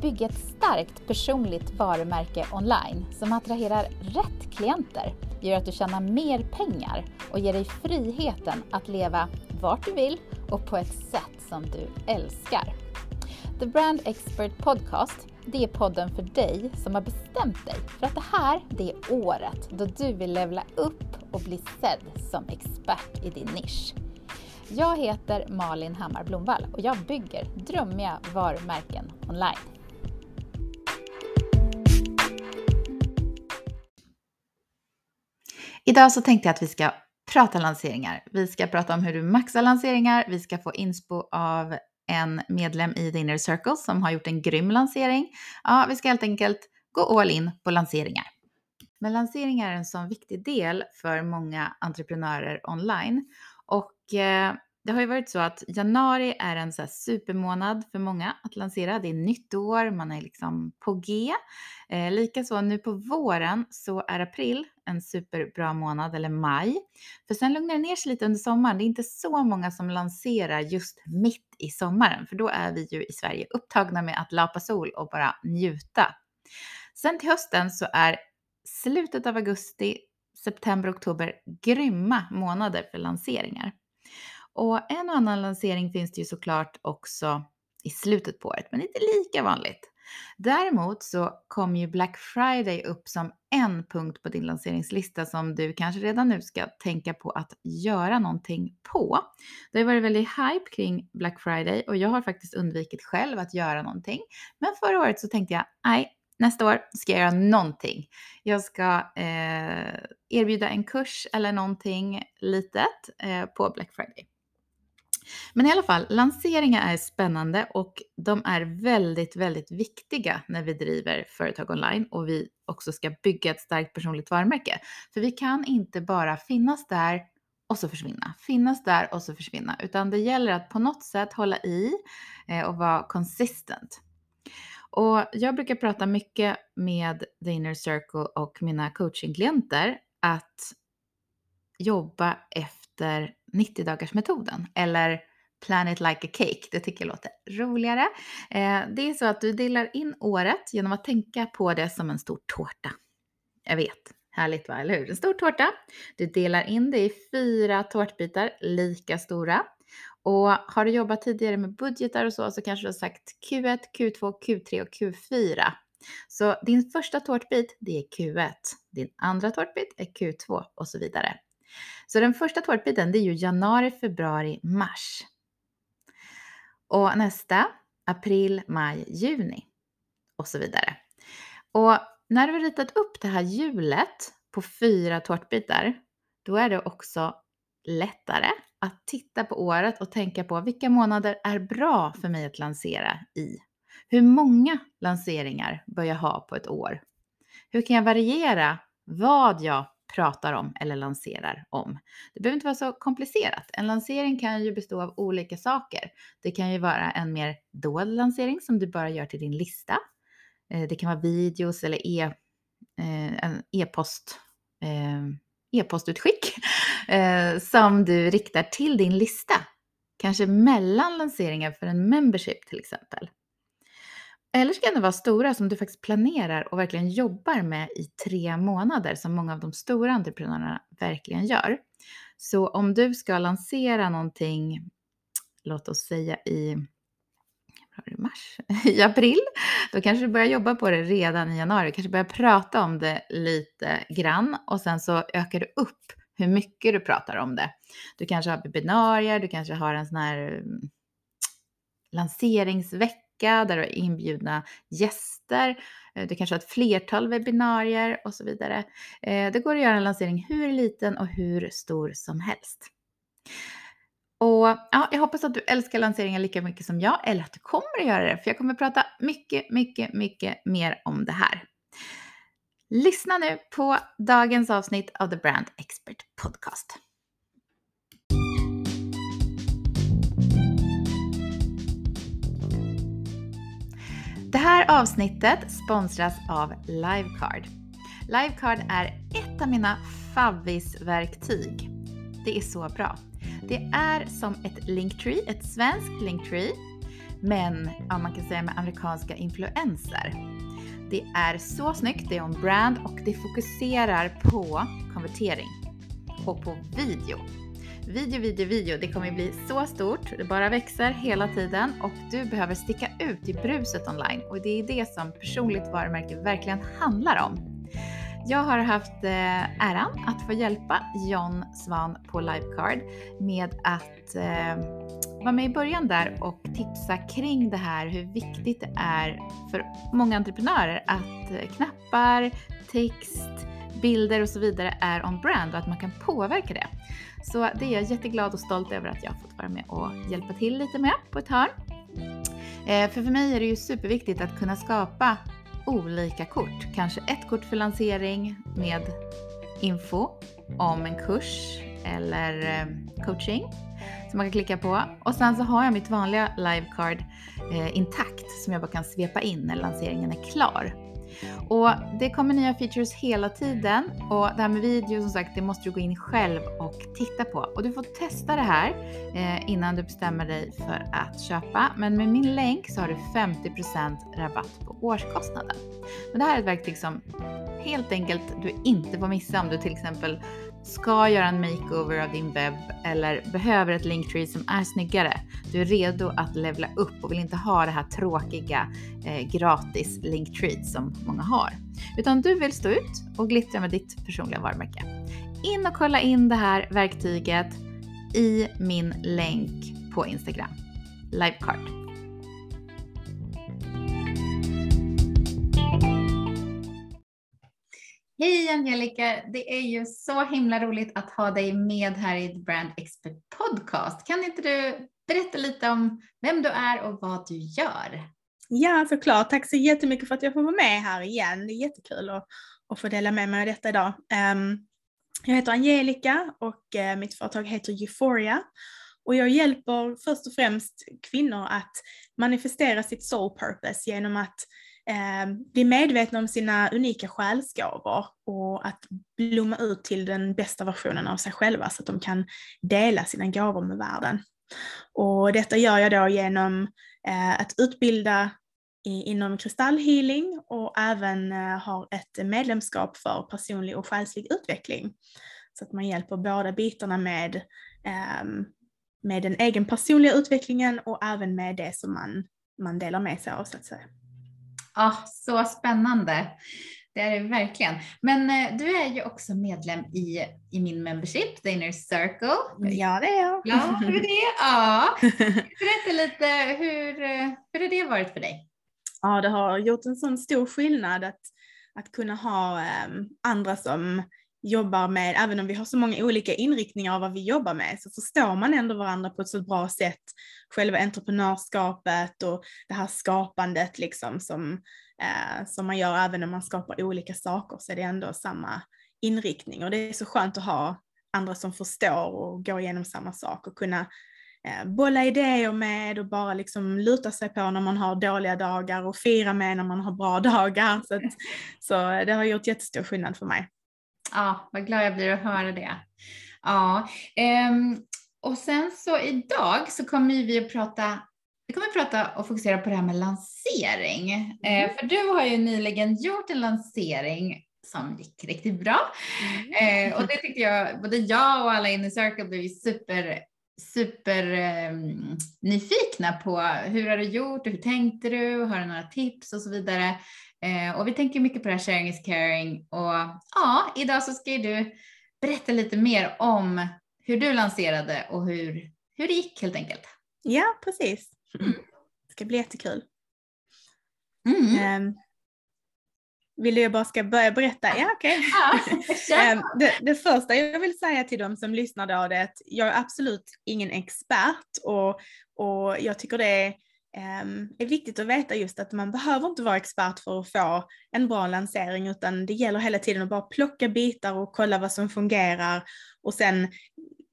bygga ett starkt personligt varumärke online som attraherar rätt klienter, gör att du tjänar mer pengar och ger dig friheten att leva vart du vill och på ett sätt som du älskar. The Brand Expert Podcast, det är podden för dig som har bestämt dig för att det här, det är året då du vill levla upp och bli sedd som expert i din nisch. Jag heter Malin Hammar Blomvall och jag bygger drömmiga varumärken online. Idag så tänkte jag att vi ska prata lanseringar. Vi ska prata om hur du maxar lanseringar. Vi ska få inspo av en medlem i The Inner Circle som har gjort en grym lansering. Ja, vi ska helt enkelt gå all in på lanseringar. Men lanseringar är en sån viktig del för många entreprenörer online och eh, det har ju varit så att januari är en så supermånad för många att lansera. Det är nytt år, man är liksom på G. Eh, Likaså nu på våren så är april en superbra månad, eller maj. För sen lugnar det ner sig lite under sommaren. Det är inte så många som lanserar just mitt i sommaren, för då är vi ju i Sverige upptagna med att lapa sol och bara njuta. Sen till hösten så är slutet av augusti, september, oktober grymma månader för lanseringar. Och en och annan lansering finns det ju såklart också i slutet på året, men inte lika vanligt. Däremot så kom ju Black Friday upp som en punkt på din lanseringslista som du kanske redan nu ska tänka på att göra någonting på. Det har varit väldigt hype kring Black Friday och jag har faktiskt undvikit själv att göra någonting. Men förra året så tänkte jag, nej, nästa år ska jag göra någonting. Jag ska eh, erbjuda en kurs eller någonting litet eh, på Black Friday. Men i alla fall, lanseringar är spännande och de är väldigt, väldigt viktiga när vi driver företag online och vi också ska bygga ett starkt personligt varumärke. För vi kan inte bara finnas där och så försvinna. Finnas där och så försvinna. Utan det gäller att på något sätt hålla i eh, och vara consistent. Och jag brukar prata mycket med The Inner Circle och mina coachingklienter att jobba efter 90 dagars metoden eller Plan it like a cake. Det tycker jag låter roligare. Eh, det är så att du delar in året genom att tänka på det som en stor tårta. Jag vet, härligt va, eller hur? En stor tårta. Du delar in det i fyra tårtbitar, lika stora. Och har du jobbat tidigare med budgetar och så, så kanske du har sagt Q1, Q2, Q3 och Q4. Så din första tårtbit, det är Q1. Din andra tårtbit är Q2 och så vidare. Så den första tårtbiten det är ju januari, februari, mars. Och nästa april, maj, juni och så vidare. Och när du har ritat upp det här hjulet på fyra tårtbitar, då är det också lättare att titta på året och tänka på vilka månader är bra för mig att lansera i. Hur många lanseringar bör jag ha på ett år? Hur kan jag variera vad jag pratar om eller lanserar om. Det behöver inte vara så komplicerat. En lansering kan ju bestå av olika saker. Det kan ju vara en mer dold lansering som du bara gör till din lista. Eh, det kan vara videos eller e, eh, e-post, eh, e-postutskick som du riktar till din lista. Kanske mellan lanseringar för en membership till exempel. Eller så kan det vara stora som du faktiskt planerar och verkligen jobbar med i tre månader som många av de stora entreprenörerna verkligen gör. Så om du ska lansera någonting, låt oss säga i mars, i april, då kanske du börjar jobba på det redan i januari, kanske börjar prata om det lite grann och sen så ökar du upp hur mycket du pratar om det. Du kanske har webbinarier, du kanske har en sån här mm, lanseringsvecka vecka där du har inbjudna gäster. Eh, du kanske har ett flertal webbinarier och så vidare. Eh, det går att göra en lansering hur liten och hur stor som helst. Och ja, jag hoppas att du älskar lanseringar lika mycket som jag, eller att du kommer att göra det, för jag kommer att prata mycket, mycket, mycket mer om det här. Lyssna nu på dagens avsnitt av The Brand Expert Podcast. Det här avsnittet sponsras av Livecard. Livecard är ett av mina favvisverktyg. Det är så bra. Det är som ett Linktree, ett svenskt Linktree, men ja, man kan säga med amerikanska influenser. Det är så snyggt, det är on brand och det fokuserar på konvertering och på video. Video, video, video. Det kommer bli så stort. Det bara växer hela tiden och du behöver sticka ut i bruset online och det är det som personligt varumärke verkligen handlar om. Jag har haft eh, äran att få hjälpa John Svan på Livecard med att eh, vara med i början där och tipsa kring det här hur viktigt det är för många entreprenörer att eh, knappar, text, bilder och så vidare är on brand och att man kan påverka det. Så det är jag jätteglad och stolt över att jag har fått vara med och hjälpa till lite med på ett hörn. Eh, för för mig är det ju superviktigt att kunna skapa olika kort. Kanske ett kort för lansering med info om en kurs eller eh, coaching som man kan klicka på. Och sen så har jag mitt vanliga livecard eh, intakt som jag bara kan svepa in när lanseringen är klar. Och det kommer nya features hela tiden och det här med video som sagt, det måste du gå in själv och titta på. Och du får testa det här eh, innan du bestämmer dig för att köpa. Men med min länk så har du 50% rabatt på årskostnaden. Men det här är ett verktyg som helt enkelt du inte får missa om du till exempel ska göra en makeover av din webb eller behöver ett linktree som är snyggare. Du är redo att levla upp och vill inte ha det här tråkiga eh, gratis linktree som många har. Utan du vill stå ut och glittra med ditt personliga varumärke. In och kolla in det här verktyget i min länk på Instagram. Livecard. Hej Angelica! Det är ju så himla roligt att ha dig med här i The Brand Expert Podcast. Kan inte du berätta lite om vem du är och vad du gör? Ja, såklart. Tack så jättemycket för att jag får vara med här igen. Det är jättekul att, att få dela med mig av detta idag. Ehm, jag heter Angelica och eh, mitt företag heter Euphoria. Och jag hjälper först och främst kvinnor att manifestera sitt soul purpose genom att eh, bli medvetna om sina unika själsgåvor och att blomma ut till den bästa versionen av sig själva så att de kan dela sina gåvor med världen. Och detta gör jag då genom eh, att utbilda i, inom kristallhealing och även eh, har ett medlemskap för personlig och själslig utveckling. Så att man hjälper båda bitarna med, eh, med den egen personliga utvecklingen och även med det som man, man delar med sig av så att säga. Ja, så spännande. Det är det verkligen. Men eh, du är ju också medlem i, i min membership, The Inner Circle. Ja, det är jag. Ja, är det? Ja. Berätta lite, hur, eh, hur har det varit för dig? Ja, det har gjort en sån stor skillnad att, att kunna ha um, andra som jobbar med, även om vi har så många olika inriktningar av vad vi jobbar med, så förstår man ändå varandra på ett så bra sätt. Själva entreprenörskapet och det här skapandet liksom som, eh, som man gör även om man skapar olika saker så är det ändå samma inriktning och det är så skönt att ha andra som förstår och går igenom samma sak och kunna eh, bolla idéer med och bara liksom luta sig på när man har dåliga dagar och fira med när man har bra dagar. Så, att, så eh, det har gjort jättestor skillnad för mig. Ja, vad glad jag blir att höra det. Ja, um, och sen så idag så kommer vi att prata vi kommer att prata och fokusera på det här med lansering. Eh, mm. För du har ju nyligen gjort en lansering som gick riktigt bra. Mm. Eh, och det tyckte jag, både jag och alla in i Circle blev super, super eh, nyfikna på. Hur har du gjort och hur tänkte du? Har du några tips och så vidare? Eh, och vi tänker mycket på det här sharing is caring och ja, idag så ska du berätta lite mer om hur du lanserade och hur, hur det gick helt enkelt. Ja, precis. Mm. Det ska bli jättekul. Mm. Um, vill du jag bara ska börja berätta? Ja, okej. Okay. Um, det, det, första jag vill säga till dem som lyssnar då är att jag är absolut ingen expert och, och jag tycker det är Ehm, Ehm, är viktigt att veta just att man behöver inte vara expert för att få en bra lansering utan det gäller hela tiden att bara plocka bitar och kolla vad som fungerar och sen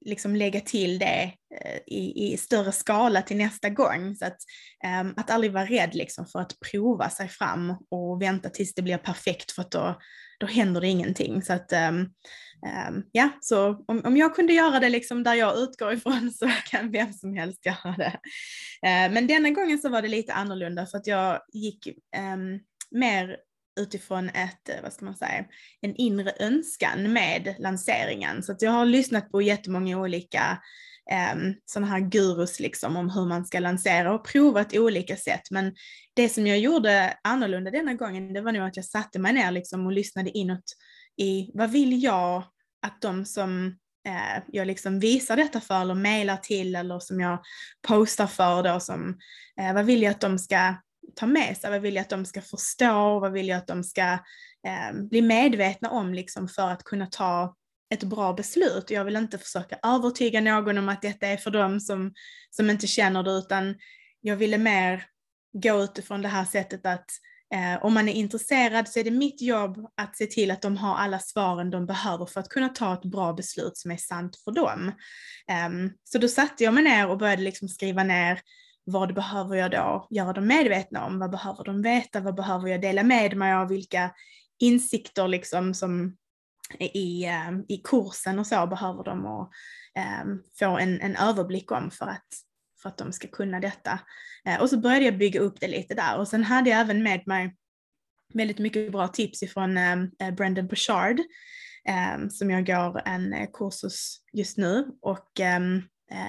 liksom lägga till det eh, i, i större skala till nästa gång. Så att, ehm, att aldrig vara rädd liksom för att prova sig fram och vänta tills det blir perfekt för att då, då händer det ingenting. Så att, Um, Ehm, ja, så om, om jag kunde göra det liksom där jag utgår ifrån så kan vem som helst göra det. Uh, men denna gången så var det lite annorlunda för att jag gick um, mer utifrån ett, eh, vad ska man säga, en inre önskan med lanseringen. Så att jag har lyssnat på jättemånga olika um, sådana här gurus liksom om hur man ska lansera och provat olika sätt. Men det som jag gjorde annorlunda denna gången, det var nog att jag satte mig ner liksom och lyssnade inåt i vad vill jag att de som eh, jag liksom visar detta för eller mejlar till eller som jag postar för då som, eh, vad vill jag att de ska ta med sig, vad vill jag att de ska förstå, vad vill jag att de ska eh, bli medvetna om liksom för att kunna ta ett bra beslut. Jag vill inte försöka övertyga någon om att detta är för dem som, som inte känner det utan jag ville mer gå utifrån det här sättet att Eh, om man är intresserad så är det mitt jobb att se till att de har alla svaren de behöver för att kunna ta ett bra beslut som är sant för dem. Eh, så då satte jag mig ner och började liksom skriva ner vad behöver jag då göra dem medvetna om? Vad behöver de veta? Vad behöver jag dela med mig av? Vilka insikter liksom som i, eh, i kursen och så behöver de och, um, få en, en överblick om för att för att de ska kunna detta. Eh, och så började jag bygga upp det lite där och sen hade jag även med mig väldigt mycket bra tips ifrån ehm, eh, Brendan Bouchard ehm, som jag går en eh, kurs hos just nu och ehm,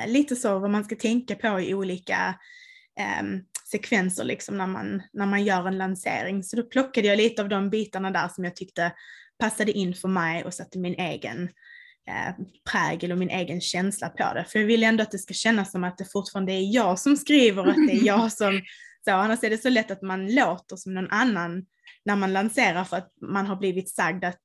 lite så vad man ska tänka på i olika sekvenser liksom när man, när man gör en lansering. Så då plockade jag lite av de bitarna där som jag tyckte passade in för mig och satte min egen eh, prägel och min egen känsla på det. För jag vill ändå att det ska kännas som att det fortfarande är jag som skriver och att det är jag som, så annars är det så lätt att man låter som någon annan när man lanserar för att man har blivit sagd att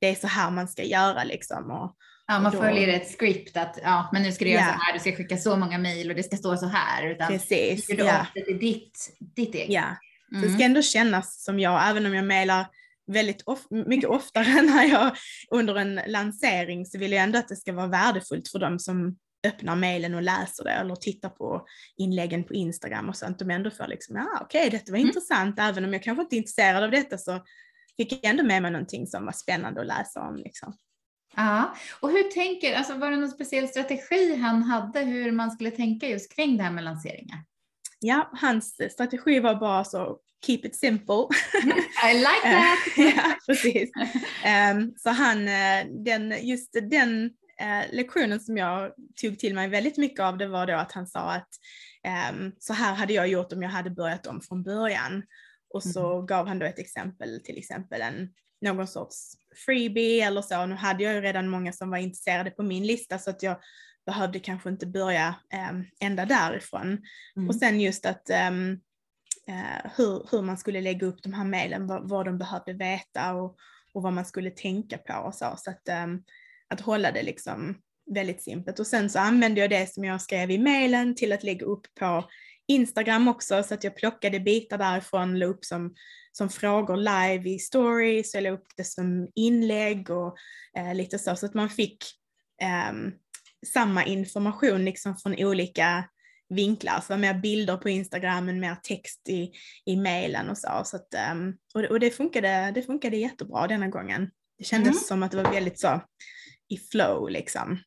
det är så här man ska göra liksom. Och, Ja, man då... följer ett script att ja, men nu ska du göra yeah. så här, du ska skicka så många mejl och det ska stå så här. Utan Precis. Du yeah. det är ditt, ditt eget. Ja, mm. det ska ändå kännas som jag, även om jag mejlar väldigt of mycket oftare när jag under en lansering så vill jag ändå att det ska vara värdefullt för dem som öppnar mejlen och läser det eller tittar på inläggen på Instagram och sånt. De ändå får liksom, ja okej okay, detta var mm. intressant, även om jag kanske inte är intresserad av detta så fick jag ändå med mig någonting som var spännande att läsa om. Liksom. Ja, och hur tänker, alltså var det någon speciell strategi han hade hur man skulle tänka just kring det här med lanseringar? Ja, hans strategi var bara så keep it simple. I like that! ja, precis. Um, så han, eh, den, just den uh, lektionen som jag tog till mig väldigt mycket av det var då att han sa att um, så här hade jag gjort om jag hade börjat om från början. Och så mm. gav han då ett exempel, till exempel en, någon sorts freebie eller så. Nu hade jag ju redan många som var intresserade på min lista så att jag behövde kanske inte börja um, ända därifrån. Mm. Och sen just att um, eh, hur, hur man skulle lägga upp de här mejlen, vad, vad de behövde veta och, och vad man skulle tänka på och så. Så att, um, att hålla det liksom väldigt simpelt. Och sen så använde jag det som jag skrev i mejlen till att lägga upp på Instagram också så att jag plockade bitar därifrån, la upp som, som frågor live i stories, jag la upp det som inlägg och eh, lite så, så att man fick eh, samma information liksom från olika vinklar, så mer bilder på Instagram, men mer text i, i mailen och så. så att, um, och och det, funkade, det funkade jättebra denna gången. Det kändes mm. som att det var väldigt så i flow liksom.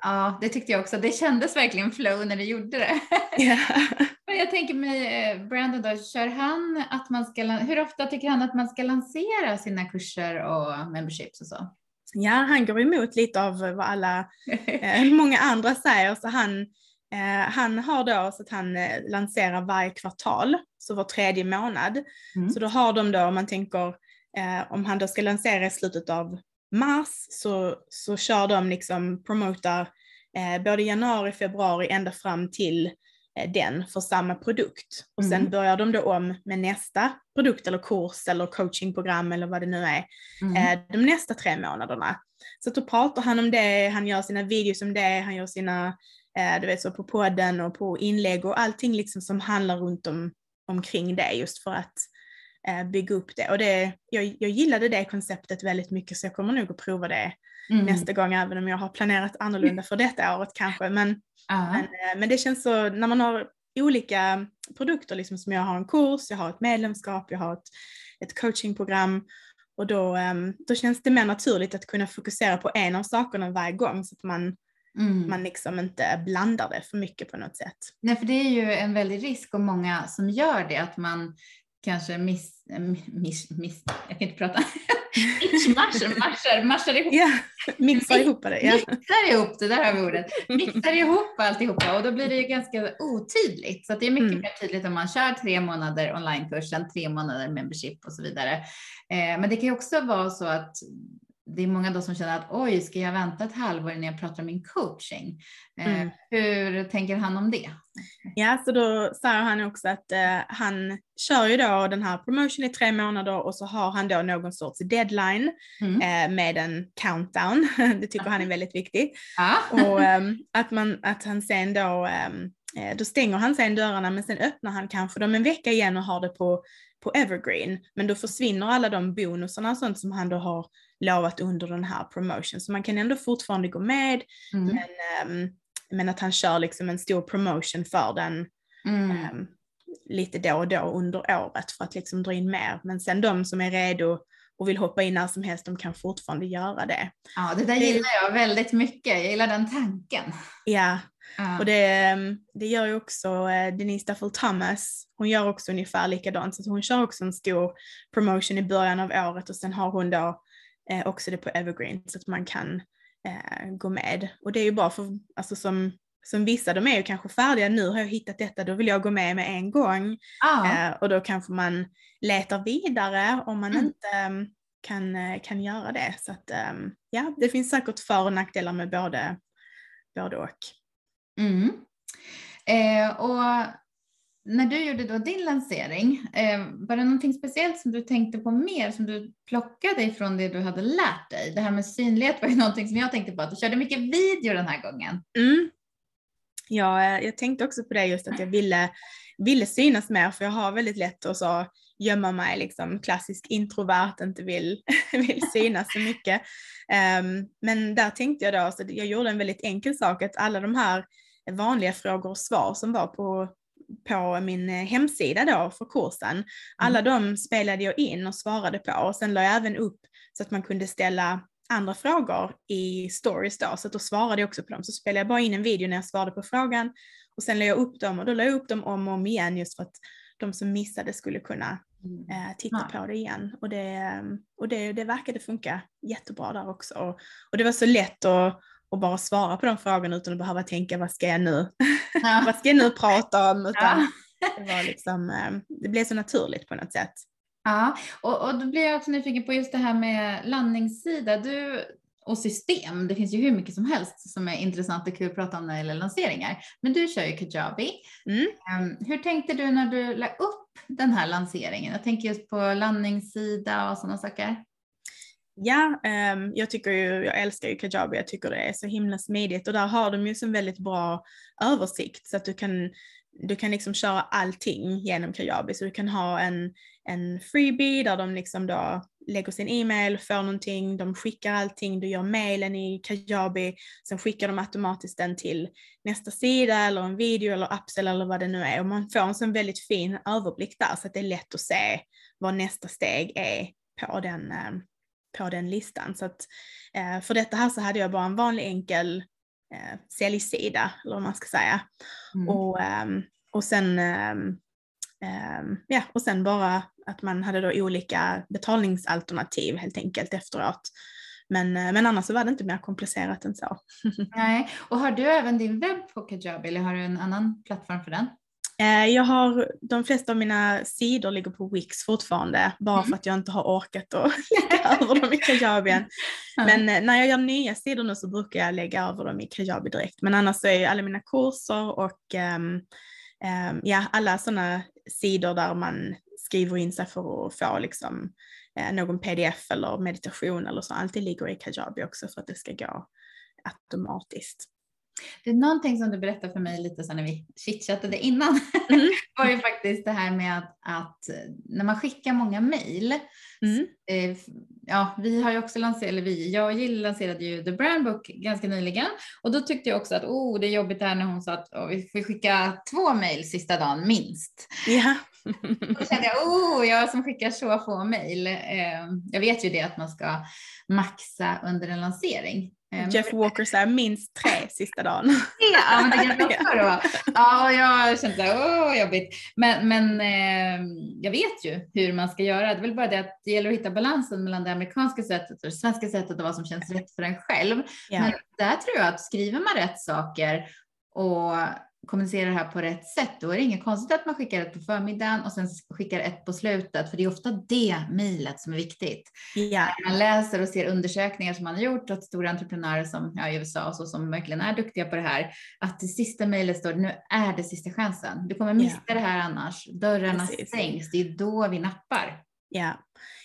Ja, det tyckte jag också. Det kändes verkligen flow när du gjorde det. Yeah. Men jag tänker mig, eh, Brandon då, kör han att man ska, hur ofta tycker han att man ska lansera sina kurser och memberships och så? Ja, han går emot lite av vad alla, eh, många andra säger, så han Eh, han har då så att han eh, lanserar varje kvartal, så var tredje månad. Mm. Så då har de då, om man tänker, eh, om han då ska lansera i slutet av mars så, så kör de liksom, promotar eh, både januari, februari ända fram till den för samma produkt. Och sen mm. börjar de då om med nästa produkt eller kurs eller coachingprogram eller vad det nu är, mm. Eh, de nästa tre månaderna. Så då pratar han om det, han gör sina videos om det, han gör sina Eh, du vet så på podden och på inlägg och allting liksom som handlar runt om, omkring det just för att eh, bygga upp det. Och det, jag, jag gillade det konceptet väldigt mycket så jag kommer nog att prova det mm. nästa gång även om jag har planerat annorlunda för detta året kanske. Men, uh men, eh, men, det känns så när man har olika produkter, liksom som jag har en kurs, jag har ett medlemskap, jag har ett, ett coachingprogram och då, um, då känns det mer naturligt att kunna fokusera på en av sakerna varje gång så att man, mm. man liksom inte blandar det för mycket på något sätt. Nej, för det är ju en väldig risk och många som gör det, att man kanske miss, miss, miss jag kan inte prata, marschar ihop. Ja, mixar ihop det. Ja. Mixar ihop det, där har vi ordet. Mixar ihop alltihopa och då blir det ju ganska otydligt. Så det är mycket mm. mer tydligt om man kör tre månader onlinekursen, tre månader membership och så vidare. Eh, men det kan ju också vara så att det är många då som känner att oj, ska jag vänta ett halvår innan jag pratar om min coaching? Eh, mm. Hur tänker han om det? Ja, så då säger han också att eh, han kör ju då den här promotion i tre månader och så har han då någon sorts deadline mm. eh, med en countdown. det tycker han är väldigt viktigt. Ah. och ehm, att, man, att han sen då ehm, eh, då stänger han sen dörrarna men sen öppnar han kanske dem en vecka igen och har det på, på evergreen. Men då försvinner alla de bonusarna och sånt som han då har lovat under den här promotion. Så man kan ändå fortfarande gå med, mm. men, um, men att han kör liksom en stor promotion för den mm. um, lite då och då under året för att liksom dra in mer. Men sen de som är redo och vill hoppa in när som helst, de kan fortfarande göra det. Ja, det där gillar jag väldigt mycket. Jag gillar den tanken. Ja, ja. och det, ehm, det gör ju också eh, Denise Duffel Thomas. Hon gör också ungefär likadant, så hon kör också en stor promotion i början av året och sen har hon då eh, också det på Evergreen så att man kan eh, gå med. Och det är ju bra för, alltså som, som vissa, de är ju kanske färdiga, nu har jag hittat detta, då vill jag gå med med en gång. Ah. Eh, och då kanske man letar vidare om man mm. inte um, kan, eh, kan göra det. Så att um, ja, det finns säkert för och nackdelar med både, både och. Mm. Eh, och när du gjorde då din lansering, eh, var det någonting speciellt som du tänkte på mer som du plockade ifrån det du hade lärt dig? Det här med synlighet var ju någonting som jag tänkte på, att du körde mycket video den här gången. Mm. Ja, eh, jag tänkte också på det just att jag ville, ville synas mer för jag har väldigt lätt att så gömma mig liksom klassisk introvert, inte vill, vill synas så mycket. Um, men där tänkte jag då, så jag gjorde en väldigt enkel sak, att alla de här vanliga frågor och svar som var på på min eh, hemsida då för kursen. Alla mm. de spelade jag in och svarade på och sen la jag även upp så att man kunde ställa andra frågor i stories då, så att då svarade jag också på dem. Så spelade jag bara in en video när jag svarade på frågan och sen la jag upp dem och då la jag upp dem om och om igen just för att de som missade skulle kunna mm. eh, titta ja. på det igen. Och, det, ehm, och det, det verkade funka jättebra där också. Och, och det var så lätt att och bara svara på de frågorna utan att behöva tänka vad ska jag nu, ja. vad ska jag nu prata om? Utan ja. det, var liksom, eh, det blev så naturligt på något sätt. Ja, och, och då blir jag också nyfiken på just det här med landningssida du, och system. Det finns ju hur mycket som helst som är intressant och kul att prata om när det gäller lanseringar. Men du kör ju Kajabi. Mm. Um, hur tänkte du när du la upp den här lanseringen? Jag tänker just på landningssida och sådana saker. Ja, um, jag tycker ju, jag älskar ju Kajabi, jag tycker det är så himla smidigt och där har de ju så väldigt bra översikt så att du kan, du kan liksom köra allting genom Kajabi. Så du kan ha en, en freebie där de liksom då lägger sin e-mail, får någonting, de skickar allting, du gör mailen i Kajabi, sen skickar de automatiskt den till nästa sida eller en video eller upsell eller vad det nu är och man får en sån väldigt fin överblick där så att det är lätt att se vad nästa steg är på den, ehm, på den listan. Så att, eh, för detta här så hade jag bara en vanlig enkel eh, säljsida, eller vad man ska säga. Mm. Och, eh, och sen ehm, ehm, ja, och sen bara att man hade då olika betalningsalternativ helt enkelt efteråt. Men, eh, men annars så var det inte mer komplicerat än så. Nej, och har du även din webb på Kajabi eller har du en annan plattform för den? Eh, jag har, de flesta av mina sidor ligger på Wix fortfarande, bara mm. för att jag inte har orkat att lägga över dem i Kajabi än. Men eh, när jag gör nya sidor nu så brukar jag lägga över dem i Kajabi direkt. Men annars så är alla mina kurser och um, um, ja, alla sådana sidor där man skriver in sig för att få liksom, uh, någon pdf eller meditation eller så, alltid ligger i Kajabi också för att det ska gå automatiskt. Det är någonting som du berättade för mig lite så när vi chitchattade innan. Mm. var ju faktiskt det här med att, att när man skickar många mejl. Mm. Eh, ja, vi har ju också lanserat, eller vi, jag och Jill lanserade ju The Brand Book ganska nyligen och då tyckte jag också att oh, det är jobbigt här när hon sa att oh, vi får skicka två mejl sista dagen minst. Ja. Då kände jag, oh, jag som skickar så få mejl. Eh, jag vet ju det att man ska maxa under en lansering. Eh, Jeff Walker säger minst tre sista dagen. ja, men det kan också det Ja, jag kände såhär, åh jobbigt. Men, men eh, jag vet ju hur man ska göra. Det är väl bara det att det gäller att hitta balansen mellan det amerikanska sättet och det svenska sättet och vad som känns rätt för en själv. Ja. Men där tror jag att skriver man rätt saker och kommunicera det här på rätt sätt, då är det inget konstigt att man skickar ett på förmiddagen och sen skickar ett på slutet, för det är ofta det mejlet som är viktigt. Ja. Man läser och ser undersökningar som man har gjort åt stora entreprenörer som ja, i USA och så, som verkligen är duktiga på det här, att det sista mejlet står nu är det sista chansen. Du kommer missa ja. det här annars. Dörrarna Precis. stängs. Det är då vi nappar. Ja.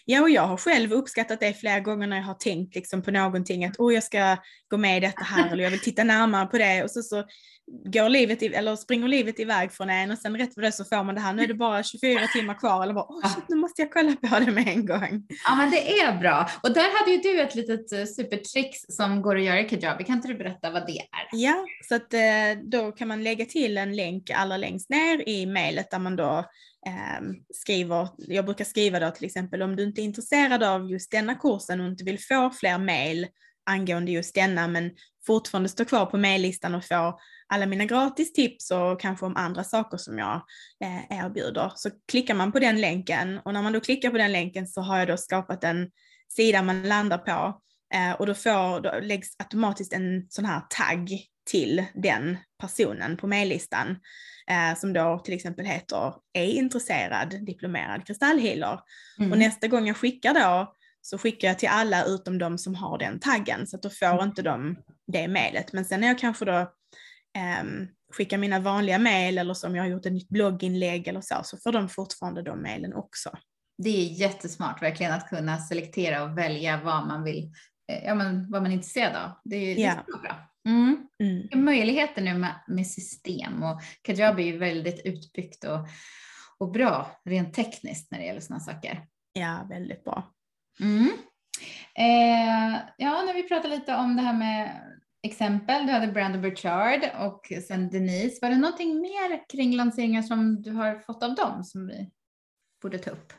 Ja, och jag har själv uppskattat det flera gånger när jag har tänkt liksom på någonting att oh, jag ska gå med i detta här eller jag vill titta närmare på det och så, så går livet, i, eller springer livet iväg från en och sen rätt för det så får man det här, nu är det bara 24 timmar kvar eller bara, oh shit, nu måste jag kolla på det med en gång. Ja men det är bra. Och där hade ju du ett litet eh, supertricks som går att göra i Kajabi, kan inte du berätta vad det är? Ja, så att eh, då kan man lägga till en länk allra längst ner i mejlet där man då Ehm, skriver, jag brukar skriva då till exempel om du inte är intresserad av just denna kursen och inte vill få fler mejl angående just denna men fortfarande står kvar på mejllistan och får alla mina gratis tips och kanske om andra saker som jag eh, erbjuder. Så klickar man på den länken och när man då klickar på den länken så har jag då skapat en sida man landar på eh, och då, får, då läggs automatiskt en sån här tagg till den personen på mejllistan eh, som då till exempel heter är intresserad diplomerad kristallhealer. Mm. Och nästa gång jag skickar då så skickar jag till alla utom de som har den taggen så att då får mm. inte de det mejlet. Men sen när jag kanske då eh, skickar mina vanliga mejl eller som jag har gjort ett nytt blogginlägg eller så, så får de fortfarande de mejlen också. Det är jättesmart verkligen att kunna selektera och välja vad man vill, ja men vad man är intresserad av. Det är, ja. det är bra. Mm. Mm. Möjligheter nu med, med system och Kajabi är ju väldigt utbyggt och, och bra rent tekniskt när det gäller sådana saker. Ja, väldigt bra. Mm. Eh, ja, när vi pratar lite om det här med exempel, du hade Brandon Burchard och sen Denise. Var det någonting mer kring lanseringar som du har fått av dem som vi borde ta upp?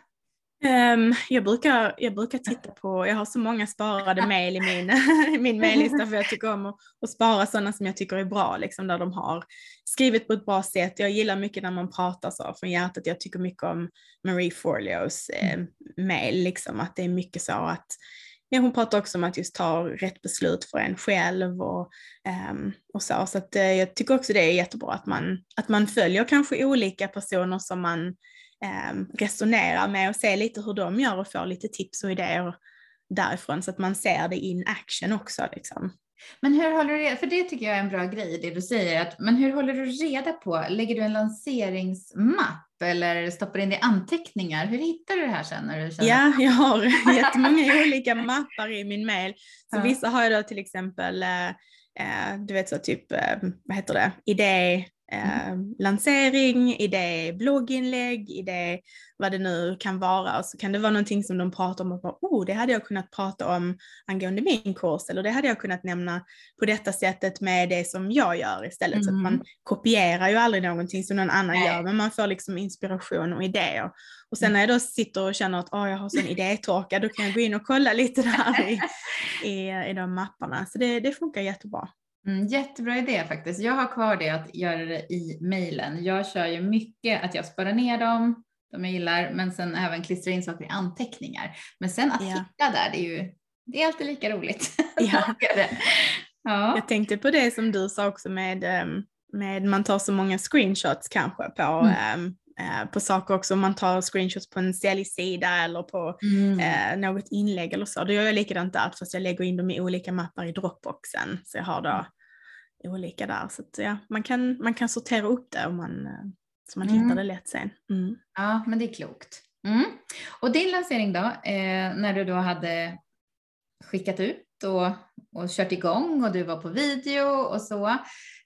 Um, jag, brukar, jag brukar titta på, jag har så många sparade mejl i min, min mejllista för jag tycker om att, att spara sådana som jag tycker är bra, liksom, där de har skrivit på ett bra sätt. Jag gillar mycket när man pratar så från hjärtat. Jag tycker mycket om Marie Forleos eh, mejl, liksom, att det är mycket så att ja, hon pratar också om att just ta rätt beslut för en själv och, um, och så. Så att, uh, jag tycker också det är jättebra att man, att man följer kanske olika personer som man um, resonerar med och ser lite hur de gör och får lite tips och idéer därifrån så att man ser det in action också. Liksom. Men hur håller du för det tycker jag är en bra grej det du säger, att, men hur håller du reda på, lägger du en lanseringsmapp eller stoppar in det i anteckningar? Hur hittar du det här sen? När du känner... Ja, jag har jättemånga olika mappar i min mail. Så ja. vissa har jag då till exempel, eh, eh du vet så typ, eh, vad heter det, idé, eh, lansering, i det blogginlägg, i det vad det nu kan vara. Och så kan det vara någonting som de pratar om och bara, oh, det hade jag kunnat prata om angående min kurs eller det hade jag kunnat nämna på detta sättet med det som jag gör istället. Mm. Så att man mm. kopierar ju aldrig någonting som någon annan Nej. gör, men man får liksom inspiration och idéer. Och sen mm. när jag då sitter och känner att oh, jag har sån idétorka, då kan jag gå in och kolla lite där i, i, i de mapparna. Så det, det funkar jättebra. Mm, jättebra idé faktiskt. Jag har kvar det att göra det i mejlen. Jag kör ju mycket att jag sparar ner dem, de jag gillar, men sen även klistra in saker i anteckningar. Men sen att ja. hitta där, det är ju det är alltid lika roligt. Ja. ja. Jag tänkte på det som du sa också med, ehm, med man tar så många screenshots kanske på mm. Uh, på saker också, om man tar screenshots på en säljsida eller på mm. uh, något inlägg eller så. Då gör jag likadant där fast jag lägger in dem i olika mappar i Dropboxen. Så jag har då olika där. Så att, ja, man, kan, man kan sortera upp det om man, eh, så man mm. hittar det lätt sen. Mm. Ja, men det är klokt. Mm. Och din lansering då, eh, när du då hade skickat ut och, och kört igång och du var på video och så.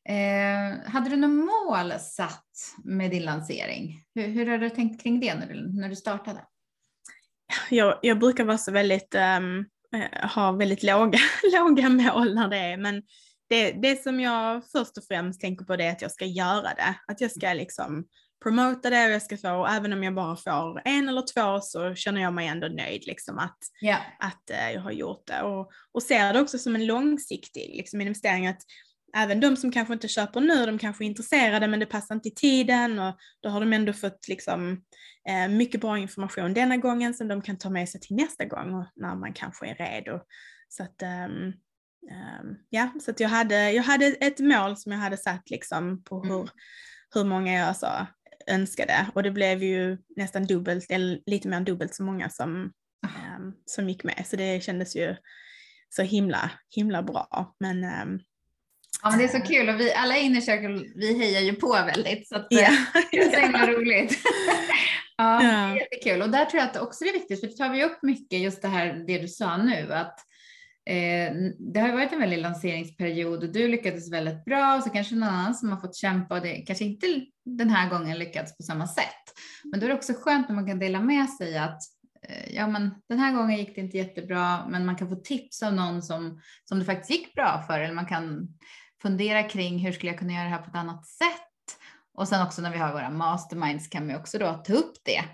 Eh, hade du något mål satt med din lansering? Hur, hur har du tänkt kring det när du, när du startade? Jag, jag brukar vara så väldigt, um, ha väldigt låga, låga mål när det är, men det, det som jag först och främst tänker på det är att jag ska göra det. Att jag ska liksom promota det och jag ska få, och även om jag bara får en eller två så känner jag mig ändå nöjd liksom att, Ja. att eh, jag har gjort det. Och, och ser det också som en långsiktig liksom, investering. att Även de som kanske inte köper nu, de kanske är intresserade men det passar inte i tiden och då har de ändå fått liksom, eh, mycket bra information denna gången som de kan ta med sig till nästa gång och när man kanske är redo. Så att, ehm, ehm, ja, så att jag, hade, jag hade ett mål som jag hade satt liksom på hur, Mm. hur många jag så önskade och det blev ju nästan dubbelt, eller lite mer än dubbelt så många som, ehm, som gick med. Så det kändes ju så himla, himla bra. Men Ja, men det är så kul och vi alla i Inner Circle, vi hejar ju på väldigt så att eh, det är så himla roligt. ja, Ja. det är jättekul och där tror jag att också det är viktigt för det tar vi upp mycket just det här det du sa nu att eh, det har varit en väldig lanseringsperiod och du lyckades väldigt bra och så kanske någon annan som har fått kämpa och det kanske inte den här gången lyckats på samma sätt. Men då är det också skönt när man kan dela med sig att eh, ja, men den här gången gick det inte jättebra, men man kan få tips av någon som, som det faktiskt gick bra för eller man kan fundera kring hur skulle jag kunna göra det här på ett annat sätt? Och sen också när vi har våra masterminds kan vi också då ta upp det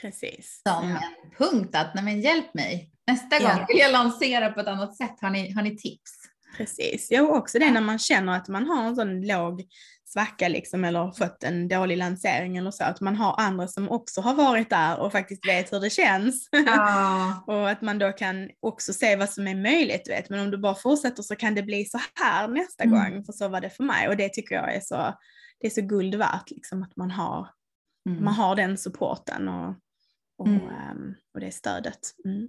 Precis. som Ja. en punkt att nej men hjälp mig. Nästa Ja. gång vill jag lansera på ett annat sätt. Har ni, har ni tips? Precis, ja och också det när man känner att man har en sån låg svacka liksom eller fått en dålig lansering eller så, att man har andra som också har varit där och faktiskt vet hur det känns. Ja. och att man då kan också se vad som är möjligt, vet. men om du bara fortsätter så kan det bli så här nästa Mm. gång, för så var det för mig och det tycker jag är så, det är så guld värt liksom att man har, Mm. man har den supporten och, och, Mm. ehm, och det stödet. Mm.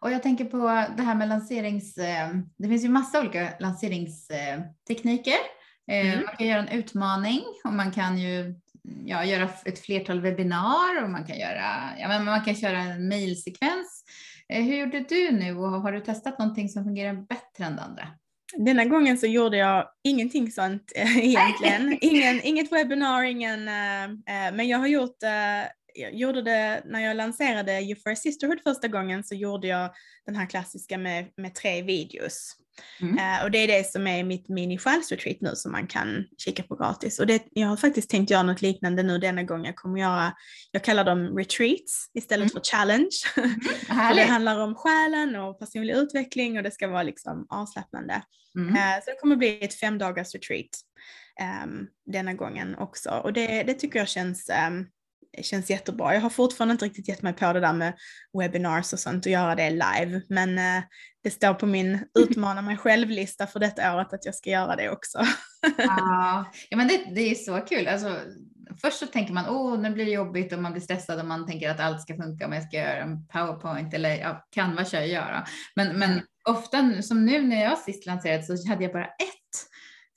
Och jag tänker på det här med lanserings... eh, Det finns ju massa olika lanseringstekniker. Eh, Mm. Man kan göra en utmaning och man kan ju ja, göra ett flertal webbinar och man kan göra, ja, men man kan köra en mejlsekvens. Eh, Hur gjorde du nu och har du testat någonting som fungerar bättre än det andra? Denna gången så gjorde jag ingenting sånt eh, egentligen. Ingen, inget webbinar, ingen, eh, eh, men jag har gjort, eh, jag gjorde det när jag lanserade You for a Sisterhood första gången så gjorde jag den här klassiska med, med tre videos. Mm. Eh, och det är det som är mitt mini själsretreat nu som man kan kika på gratis. Och det, jag har faktiskt tänkt göra något liknande nu denna gång. Jag kommer göra, jag kallar dem retreats istället Mm. för challenge. För det handlar om själen och personlig utveckling och det ska vara liksom avslappnande. Mm. Eh, Så det kommer bli ett fem dagars retreat ehm, denna gången också. Och det, det tycker jag känns, ehm, känns jättebra. Jag har fortfarande inte riktigt gett mig på det där med webinars och sånt och göra det live. Men eh, det står på min utmana mig själv-lista för detta året att jag ska göra det också. Ja, ja men det, det är så kul. Alltså, först så tänker man, åh, nu blir det jobbigt och man blir stressad och man tänker att allt ska funka om jag ska göra en powerpoint eller ja, Canva kör jag göra. Men, men ofta, som nu när jag sist lanserade så hade jag bara ett.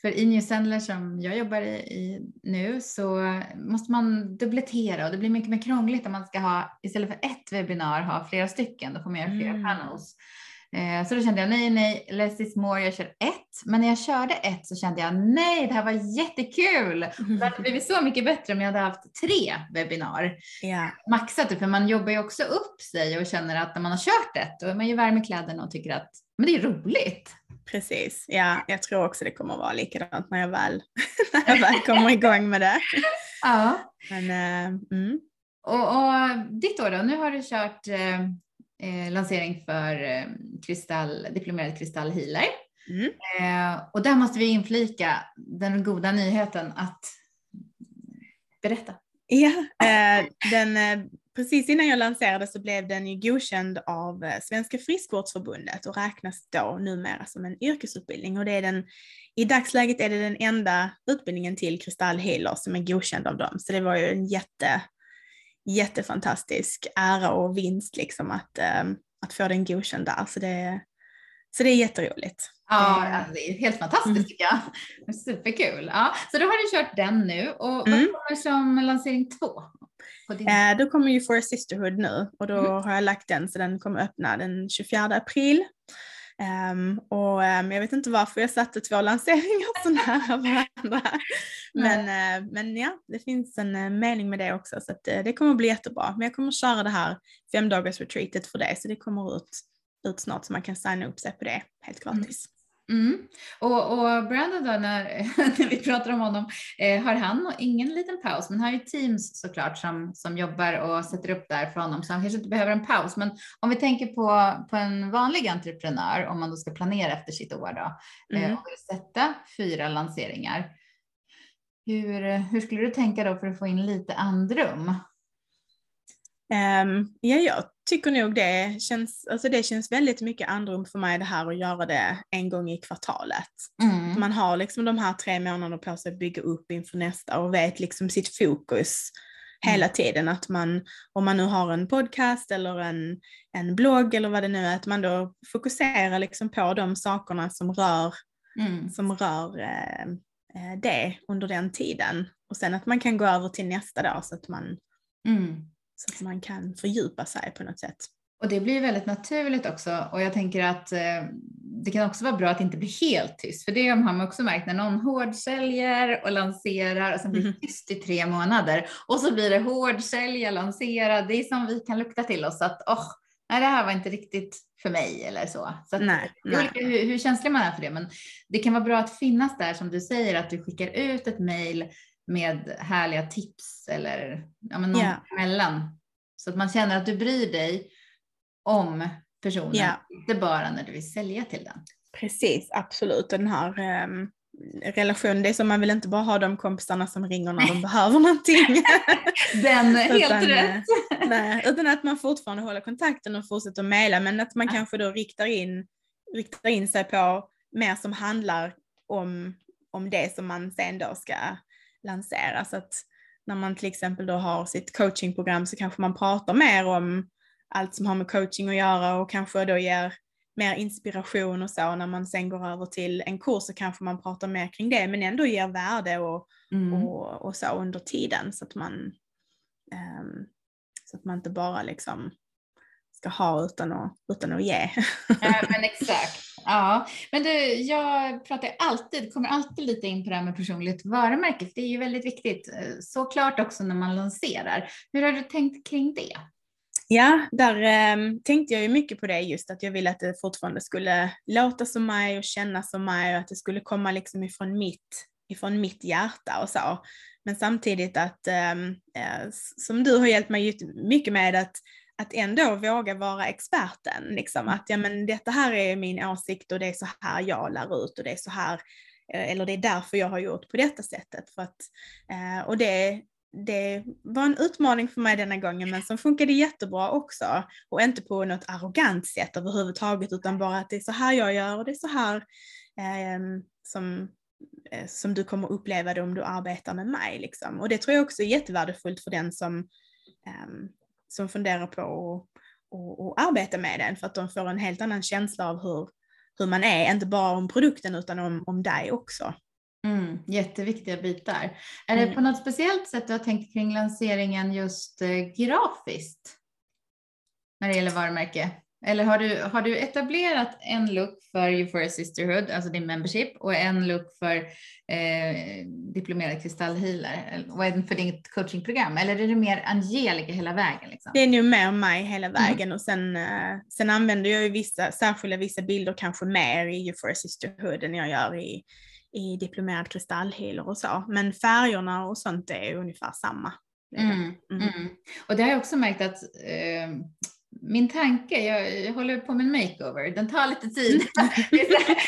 För i New Sendler som jag jobbar i, i nu så måste man dublettera och det blir mycket mer krångligt om man ska ha, istället för ett webbinar, ha flera stycken. Då får man göra flera Mm. panels. Eh, Så då kände jag nej, nej, less is more, jag kör ett. Men när jag körde ett så kände jag nej, det här var jättekul. Det hade blivit så mycket bättre om jag hade haft tre webbinar ja, maxat det, för man jobbar ju också upp sig och känner att när man har kört ett, då är man ju varm i kläderna och tycker att men det är roligt. Precis. Ja, jag tror också det kommer vara likadant när jag väl, när jag väl kommer igång med det. Ja. Men, eh, mm. Och, och ditt år då, nu har du kört eh, eh, lansering för eh, kristall, diplomerad kristallhealer. Mm. Eh, och där måste vi inflika den goda nyheten att berätta. Ja, eh, den, precis innan jag lanserade så blev den ju godkänd av eh, Svenska friskvårdsförbundet och räknas då numera som en yrkesutbildning och det är den, i dagsläget är det den enda utbildningen till kristallhealer som är godkänd av dem. Så det var ju en jätte, jättefantastisk ära och vinst liksom att, eh, att få den godkänd där. Så det, så det är jätteroligt. Ja, Eh, det är helt fantastiskt mm. tycker jag. Superkul. Ja, så då har du kört den nu och vad Mm. kommer som lansering två? Eh, då kommer ju For Sisterhood nu och då Mm. har jag lagt den så den kommer öppna den 24 april. Ehm, och ehm, jag vet inte varför jag satte två lanseringar så nära varandra. Men, eh, men ja, det finns en eh, mening med det också så att, eh, det kommer bli jättebra. Men jag kommer köra det här femdagars retreatet för det så det kommer ut, ut snart så man kan signa upp sig på det helt Mm. gratis. Mm. Och, och, Brandon då, när, när vi pratar om honom, eh, har han ingen liten paus? Men han har ju teams såklart som, som jobbar och sätter upp där för honom, så han kanske inte behöver en paus. Men om vi tänker på, på en vanlig entreprenör, om man då ska planera efter sitt år då, eh, mm. och vill sätta fyra lanseringar, hur, hur skulle du tänka då för att få in lite andrum? Um, ja, jag tycker nog det känns, alltså det känns väldigt mycket andrum för mig det här att göra det en gång i kvartalet. Mm. Man har liksom de här tre månaderna på sig att bygga upp inför nästa och vet liksom sitt fokus hela mm. tiden. Att man, om man nu har en podcast eller en, en blogg eller vad det nu är, att man då fokuserar liksom på de sakerna som rör, mm. som rör eh, eh det under den tiden. Och sen att man kan gå över till nästa dag så att man mm så att man kan fördjupa sig på något sätt. Och det blir väldigt naturligt också och jag tänker att eh, det kan också vara bra att inte blir helt tyst, för det har man också märkt när någon hårdsäljer och lanserar och sen blir mm. tyst i tre månader och så blir det hårdsälja, lansera. Det är som vi kan lukta till oss att oh, nej, det här var inte riktigt för mig eller så. så att, nej, olika hur, hur känslig man är för det, men det kan vara bra att finnas där som du säger, att du skickar ut ett mejl med härliga tips eller ja, men något yeah. emellan. Så att man känner att du bryr dig om personen, yeah. inte bara när du vill sälja till den. Precis, absolut. Den här um, relationen, det är som man vill inte bara ha de kompisarna som ringer när de behöver någonting. den, helt utan, rätt. nej, utan att man fortfarande håller kontakten och fortsätter mejla, men att man ja. kanske då riktar in, riktar in sig på mer som handlar om, om det som man sen då ska lansera. Så att när man till exempel då har sitt coachingprogram så kanske man pratar mer om allt som har med coaching att göra och kanske då ger mer inspiration och så. När man sen går över till en kurs så kanske man pratar mer kring det men ändå ger värde och, mm. och, och, så under tiden så att man um, så att man inte bara liksom ska ha utan att, utan att ge. ja, men exakt. Ja, men du, jag pratar alltid, kommer alltid lite in på det här med personligt varumärke, för det är ju väldigt viktigt, eh, såklart också när man lanserar. Hur har du tänkt kring det? Ja, där eh, tänkte jag ju mycket på det just att jag ville att det fortfarande skulle låta som mig och kännas som mig och att det skulle komma liksom ifrån mitt, ifrån mitt hjärta och så. Men samtidigt att, ehm, eh, som du har hjälpt mig mycket med, att att ändå våga vara experten. Liksom. Att ja, men detta här är min åsikt och det är så här jag lär ut och det är så här, eh, eller det är därför jag har gjort på detta sättet. För att, eh, och det, det var en utmaning för mig denna gången men som funkade jättebra också. Och inte på något arrogant sätt överhuvudtaget utan bara att det är så här jag gör och det är så här eh, som, eh, som du kommer uppleva det om du arbetar med mig. Liksom. Och det tror jag också är jättevärdefullt för den som um, som funderar på att arbeta med den för att de får en helt annan känsla av hur, hur man är, inte bara om produkten utan om, om dig också. Mm, jätteviktiga bitar. Är det mm. på något speciellt sätt du har tänkt kring lanseringen just eh, grafiskt? När det gäller varumärke? Eller har du, har du etablerat en look för Euphoria Sisterhood, alltså din membership, och en look för eh, diplomerad kristallhealer och en för ditt coachingprogram? Eller är det mer Angelica hela vägen? Liksom? Det är nog mer mig hela mm. vägen mm. och sen, eh, sen använder jag ju vissa, särskilda vissa bilder kanske mer i Euphoria Sisterhood än jag gör i, i diplomerad kristallhealer och så. Men färgerna och sånt är ungefär samma. Mm, mm. Mm. Och det har jag också märkt att eh, min tanke, jag, jag, håller på med en makeover, den tar lite tid.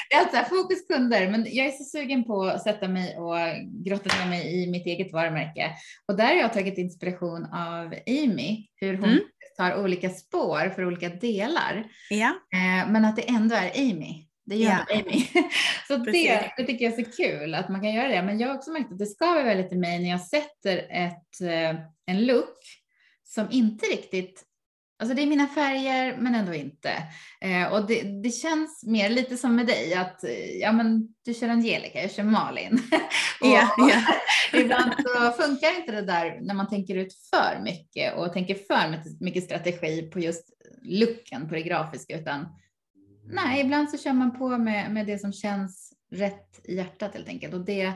det är alltså fokus kunder, men jag är så sugen på att sätta mig och grotta ner mig i mitt eget varumärke. Och där har jag tagit inspiration av Amy, hur hon mm. tar olika spår för olika delar. Ja. Eh, men att det ändå är Amy. Det gör ja. Amy. så det, det tycker jag är så kul att man kan göra det. Men jag har också märkt att det skaver väldigt i mig när jag sätter ett, eh, en look som inte riktigt Alltså det är mina färger men ändå inte. Eh, och det, det, känns mer lite som med dig att ja, men du kör Angelica, jag kör Malin. och, yeah, yeah. ibland så funkar inte det där när man tänker ut för mycket och tänker för mycket strategi på just looken på det grafiska utan nej, ibland så kör man på med, med det som känns rätt i hjärtat helt enkelt och det,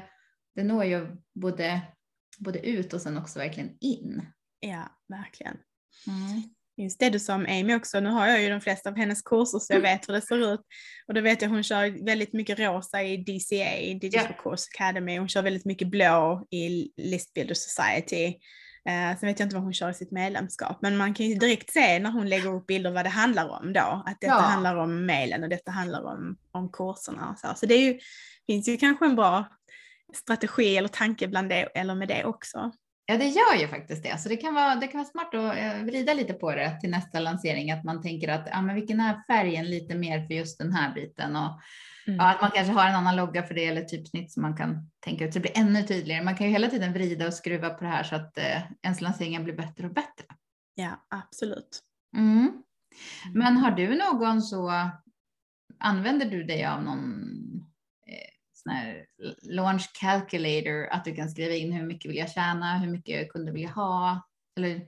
det når ju både, både ut och sen också verkligen in. Ja, verkligen. Mm. Just det du sa om Amy också, nu har jag ju de flesta av hennes kurser så jag Mm. vet hur det ser ut. Och då vet jag hon kör väldigt mycket rosa i DCA, Digital Ja. Course Academy, hon kör väldigt mycket blå i List Builder Society. Eh, sen vet jag inte vad hon kör i sitt medlemskap, men man kan ju direkt se när hon lägger upp bilder vad det handlar om då. Att detta Ja. handlar om mailen och detta handlar om, om kurserna och så. Så det ju, finns ju kanske en bra strategi eller tanke bland det, eller med det också. Ja, det gör ju faktiskt det. Så det kan vara, det kan vara smart att eh, vrida lite på det till nästa lansering, att man tänker att ja, men vilken är färgen lite mer för just den här biten och Mm. ja, att man kanske har en annan logga för det eller typsnitt som man kan tänka ut så det blir ännu tydligare. Man kan ju hela tiden vrida och skruva på det här så att eh, ens lanseringar blir bättre och bättre. Ja, absolut. Mm. Men har du någon så använder du dig av någon sån här launch calculator att du kan skriva in hur mycket vill jag tjäna, hur mycket kunder vill jag ha eller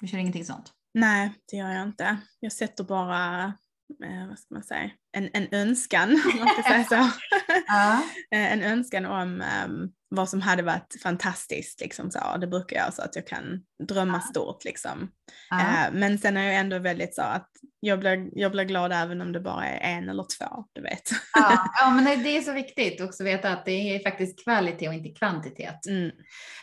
du kör ingenting sånt? Nej, det gör jag inte. Jag sätter bara, eh, vad ska man säga, en, en önskan, om man ska säga så. Ja. Eh, en önskan om ehm, vad som hade varit fantastiskt. Liksom så. Det brukar jag så att jag kan drömma stort. Liksom. ja. Eh, men sen är jag ändå väldigt så att jag blir, jag blir glad även om det bara är en eller två, du vet. Ja, ja, men det- det är så viktigt också att veta att det är faktiskt kvalitet och inte kvantitet. Mm.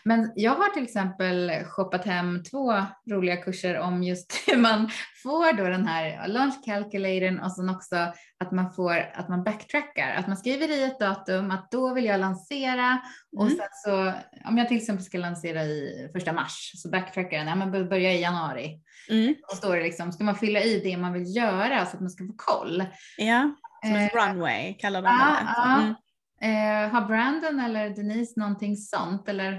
Men jag har till exempel shoppat hem två roliga kurser om just hur man får då den här launch calculatorn och sen också att man får att man backtrackar, att man skriver i ett datum att då vill jag lansera och Mm. sen så om jag till exempel ska lansera i första mars så backtrackar den, ja men bör- börja i januari. Mm. Och står det liksom, ska man fylla i det man vill göra så att man ska få koll. Ja, som en Eh, runway kallar de ja, det. ja. Mm. Eh, har Brandon eller Denise någonting sånt eller?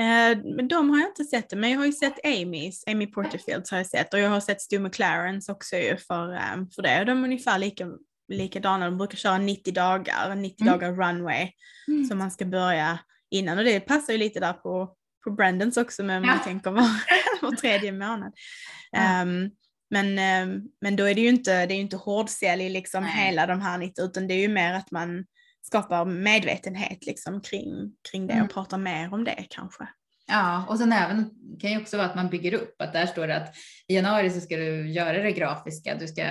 Eh, men de har jag inte sett men jag har ju sett Amys, Amy Porterfields har jag sett och jag har sett Stu McLarens också ju för, eh, för det. Och de är ungefär lika, likadana, de brukar köra 90 dagar, 90 Mm. dagar runway som man ska börja innan och det passar ju lite där på, på Brandons också men man Ja. tänker var, var tredje månad. Ja. Ehm, men, ehm, men då är det ju inte, det är ju inte hårdsälj liksom Nej. hela de här 90 utan det är ju mer att man skapar medvetenhet liksom kring, kring det Mm. och pratar mer om det kanske. Ja, och sen även kan ju också vara att man bygger upp, att där står det att i januari så ska du göra det grafiska, du ska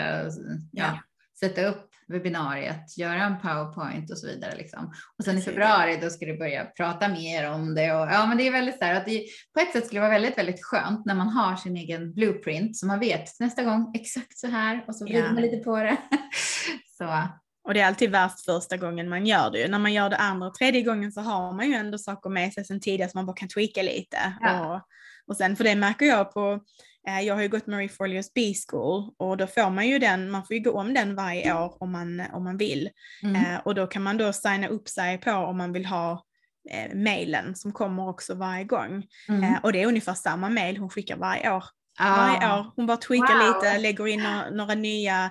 Ja. Sätta upp webbinariet, göra en powerpoint och så vidare. Liksom. Och sen i februari då ska du börja prata mer om det. Och, ja, men det är väldigt så här att det på ett sätt skulle vara väldigt, väldigt skönt när man har sin egen blueprint så man vet nästa gång exakt så här och så vrider Ja. man lite på det. så Och det är alltid värst första gången man gör det. När man gör det andra och tredje gången så har man ju ändå saker med sig sedan tidigare så man bara kan tweaka lite. Ja. Och, och sen, för det märker jag på, jag har ju gått Marie Forleos B-school och då får man ju den, man får ju gå om den varje år om man, om man vill. mm. Eh, och då kan man då signa upp sig på om man vill ha eh, mailen som kommer också varje gång. Mm. Eh, och det är ungefär samma mail hon skickar varje år. Ah. Varje år. Hon bara tweakar Wow. lite, lägger in några, några nya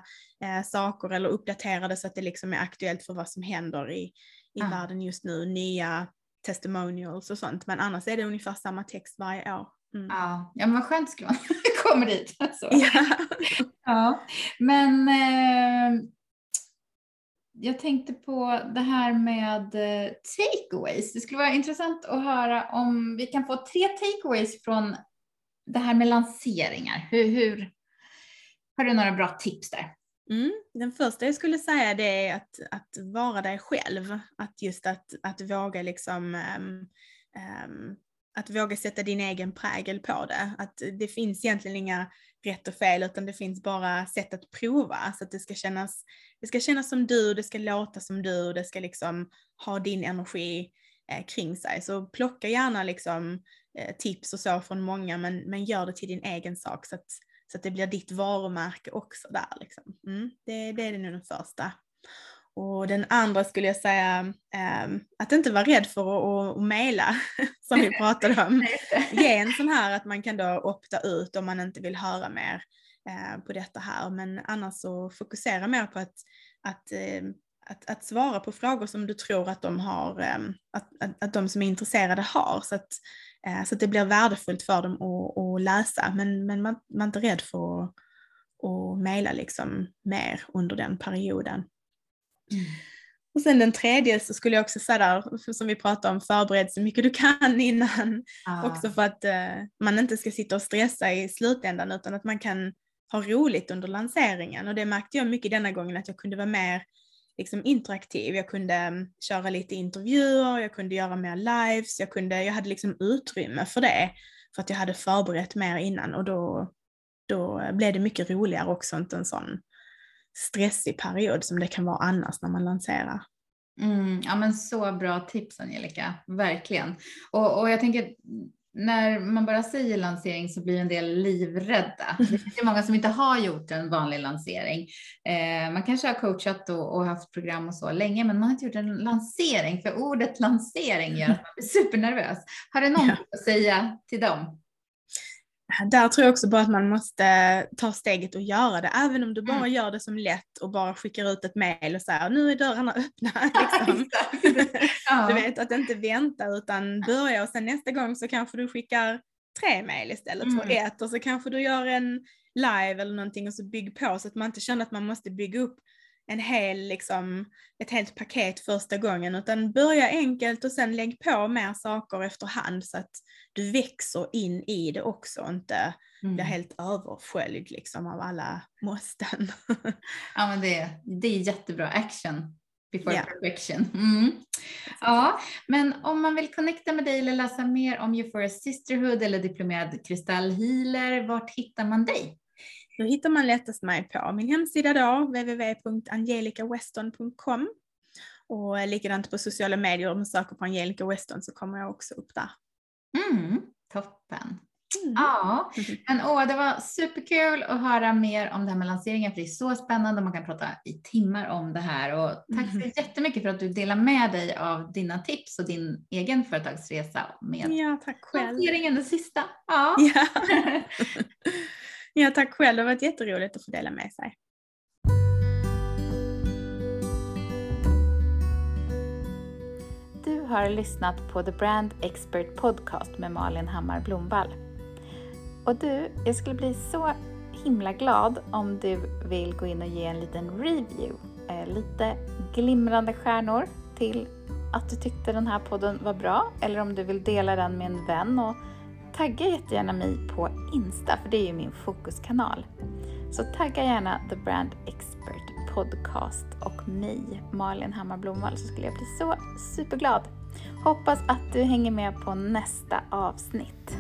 eh, saker eller uppdaterar det så att det liksom är aktuellt för vad som händer i, i Ah. världen just nu. Nya testimonials och sånt. Men annars är det ungefär samma text varje år. Mm. Ja, ja men vad skönt skulle man komma dit. Så. Ja. Ja, men eh, jag tänkte på det här med eh, takeaways. Det skulle vara intressant att höra om vi kan få tre takeaways från det här med lanseringar. Hur, hur har du några bra tips där? Mm. Den första jag skulle säga det är att, att vara dig själv. Att just att, att våga liksom ehm, ehm, att våga sätta din egen prägel på det. Att det finns egentligen inga rätt och fel utan det finns bara sätt att prova så att det ska kännas, det ska kännas som du, det ska låta som du, det ska liksom ha din energi eh, kring sig. Så plocka gärna liksom eh, tips och så från många men, men gör det till din egen sak så att, så att det blir ditt varumärke också där. Liksom. Mm, det, det är det nog den första. Och den andra skulle jag säga ehm, att inte vara rädd för att, att, mejla som vi pratade om. Ge en sån här att man kan då opta ut om man inte vill höra mer eh, på detta här. Men annars så fokusera mer på att, att, eh, att, att svara på frågor som du tror att de, har, eh, att, att, att de som är intresserade har. Så att, eh, så att det blir värdefullt för dem att, att läsa. Men, men man, man är inte rädd för att, att mejla liksom mer under den perioden. Mm. Och sen den tredje så skulle jag också säga där, som vi pratade om, förbered så mycket du kan innan. Ah. Också för att uh, man inte ska sitta och stressa i slutändan utan att man kan ha roligt under lanseringen. Och det märkte jag mycket denna gången att jag kunde vara mer liksom, interaktiv. Jag kunde um, köra lite intervjuer, jag kunde göra mer lives, jag, kunde, jag hade liksom utrymme för det. För att jag hade förberett mer innan och då, då blev det mycket roligare också, inte en sån stressig period som det kan vara annars när man lanserar. Mm, ja men så bra tips Angelica, verkligen. Och, och jag tänker när man bara säger lansering så blir en del livrädda. Det finns många som inte har gjort en vanlig lansering. Eh, man kanske har coachat och, och, haft program och så länge, men man har inte gjort en lansering, för ordet lansering gör att man blir supernervös. Har du något ja. att säga till dem? Där tror jag också bara att man måste ta steget och göra det, även om du bara mm. gör det som lätt och bara skickar ut ett mail och säger nu är dörrarna öppna. Liksom. ja. Du vet, att inte vänta utan börja och sen nästa gång så kanske du skickar tre mail istället mm. för ett och så kanske du gör en live eller någonting och så bygg på så att man inte känner att man måste bygga upp en hel, liksom, ett helt paket första gången utan börja enkelt och sen lägg på mer saker efterhand så att du växer in i det också och inte mm. blir helt översköljd liksom av alla måsten. ja men det, det är jättebra action before yeah. perfection. Mm. Ja, men om man vill connecta med dig eller läsa mer om Euphoria Sisterhood eller diplomerad kristallhealer, vart hittar man dig? Då hittar man lättast mig på min hemsida då, www.angelicaweston.com och likadant på sociala medier, om du söker på Angelica Weston så kommer jag också upp där. Mm, toppen. Mm. Ja, men åh, det var superkul att höra mer om det här med lanseringen, för det är så spännande. Man kan prata i timmar om det här. Och tack så mm. jättemycket för att du delar med dig av dina tips och din egen företagsresa med ja, tack själv. lanseringen, den sista. Ja. ja. Ja, tack själv. Det har varit jätteroligt att få dela med sig. Du har lyssnat på The Brand Expert Podcast med Malin Hammar Blomvall. Och du, jag skulle bli så himla glad om du vill gå in och ge en liten review. Eh, lite glimrande stjärnor till att du tyckte den här podden var bra eller om du vill dela den med en vän och tagga jättegärna mig på Insta, för det är ju min fokuskanal. Så tagga gärna The Brand Expert Podcast och mig, Malin Hammar Blomvall, så skulle jag bli så superglad. Hoppas att du hänger med på nästa avsnitt.